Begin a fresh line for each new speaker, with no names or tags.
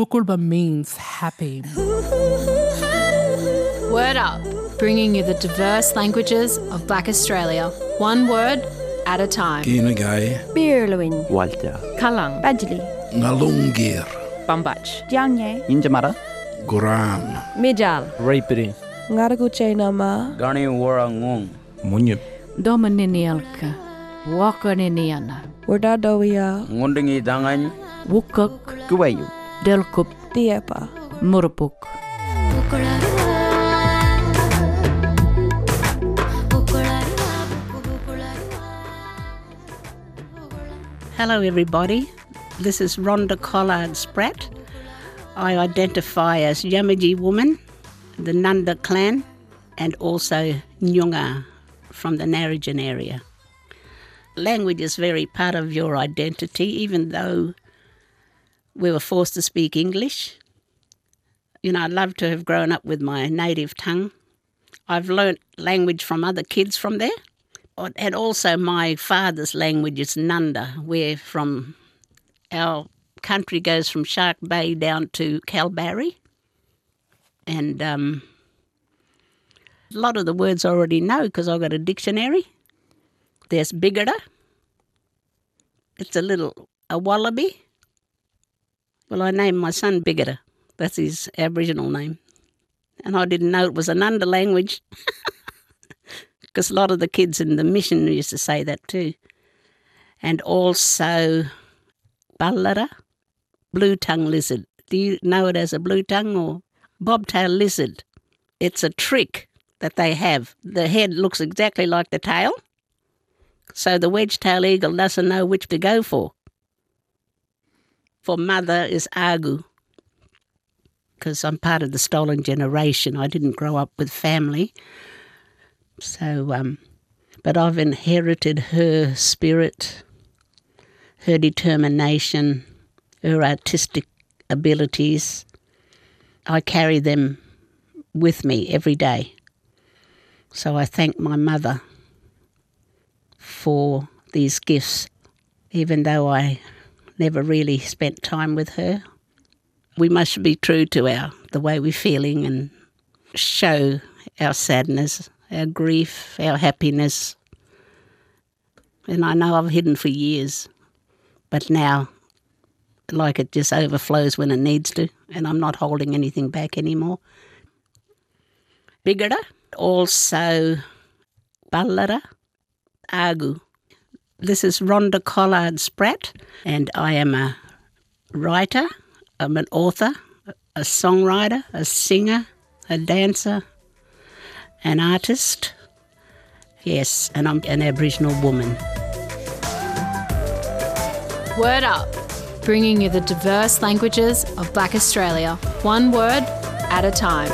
Bukulba means happy.
Word Up, bringing you the diverse languages of Black Australia, one word at a time.
Kinagai,
Birluin,
Walter,
Kalang, Badjli,
Ngalungir,
Bambach, Jiangye,
Injamara,
Guram,
Mijal,
Raipiri,
Ngaraguche nama,
Gani Warangong,
Munyip,
Domininialka, Wakaniniana,
Wardadawia,
Ngundingi Dangan,
Wukuk,
Kuwayu,
Delkup,
Diepa.
Er Murpuk.
Hello, everybody. This is Rhonda Collard Spratt. I identify as Yamaji woman, the Nunda clan, and also Nyunga from the Narrabeen area. Language is very part of your identity, even though we were forced to speak English. You know, I'd love to have grown up with my native tongue. I've learnt language from other kids from there. And also, my father's language is Nunda, where from our country goes from Shark Bay down to Kalbarri. And um, a lot of the words I already know because I've got a dictionary. There's Biggerda. It's a little, a wallaby. Well, I named my son Biggerda. That's his Aboriginal name. And I didn't know it was an under language because a lot of the kids in the mission used to say that too. And also Ballara, blue tongue lizard. Do you know it as a blue tongue or bobtail lizard? It's a trick that they have. The head looks exactly like the tail, so the wedge tail eagle doesn't know which to go for. For mother is Agu, because I'm part of the stolen generation. I didn't grow up with family. So, um, but I've inherited her spirit, her determination, her artistic abilities. I carry them with me every day. So I thank my mother for these gifts, even though I never really spent time with her. We must be true to our the way we're feeling and show our sadness, our grief, our happiness. And I know I've hidden for years, but now, like it just overflows when it needs to, and I'm not holding anything back anymore. Biggerda, also Ballara, Agu. This is Rhonda Collard Spratt, and I am a writer, I'm an author, a songwriter, a singer, a dancer, an artist. Yes, and I'm an Aboriginal woman.
Word Up, bringing you the diverse languages of Black Australia, one word at a time.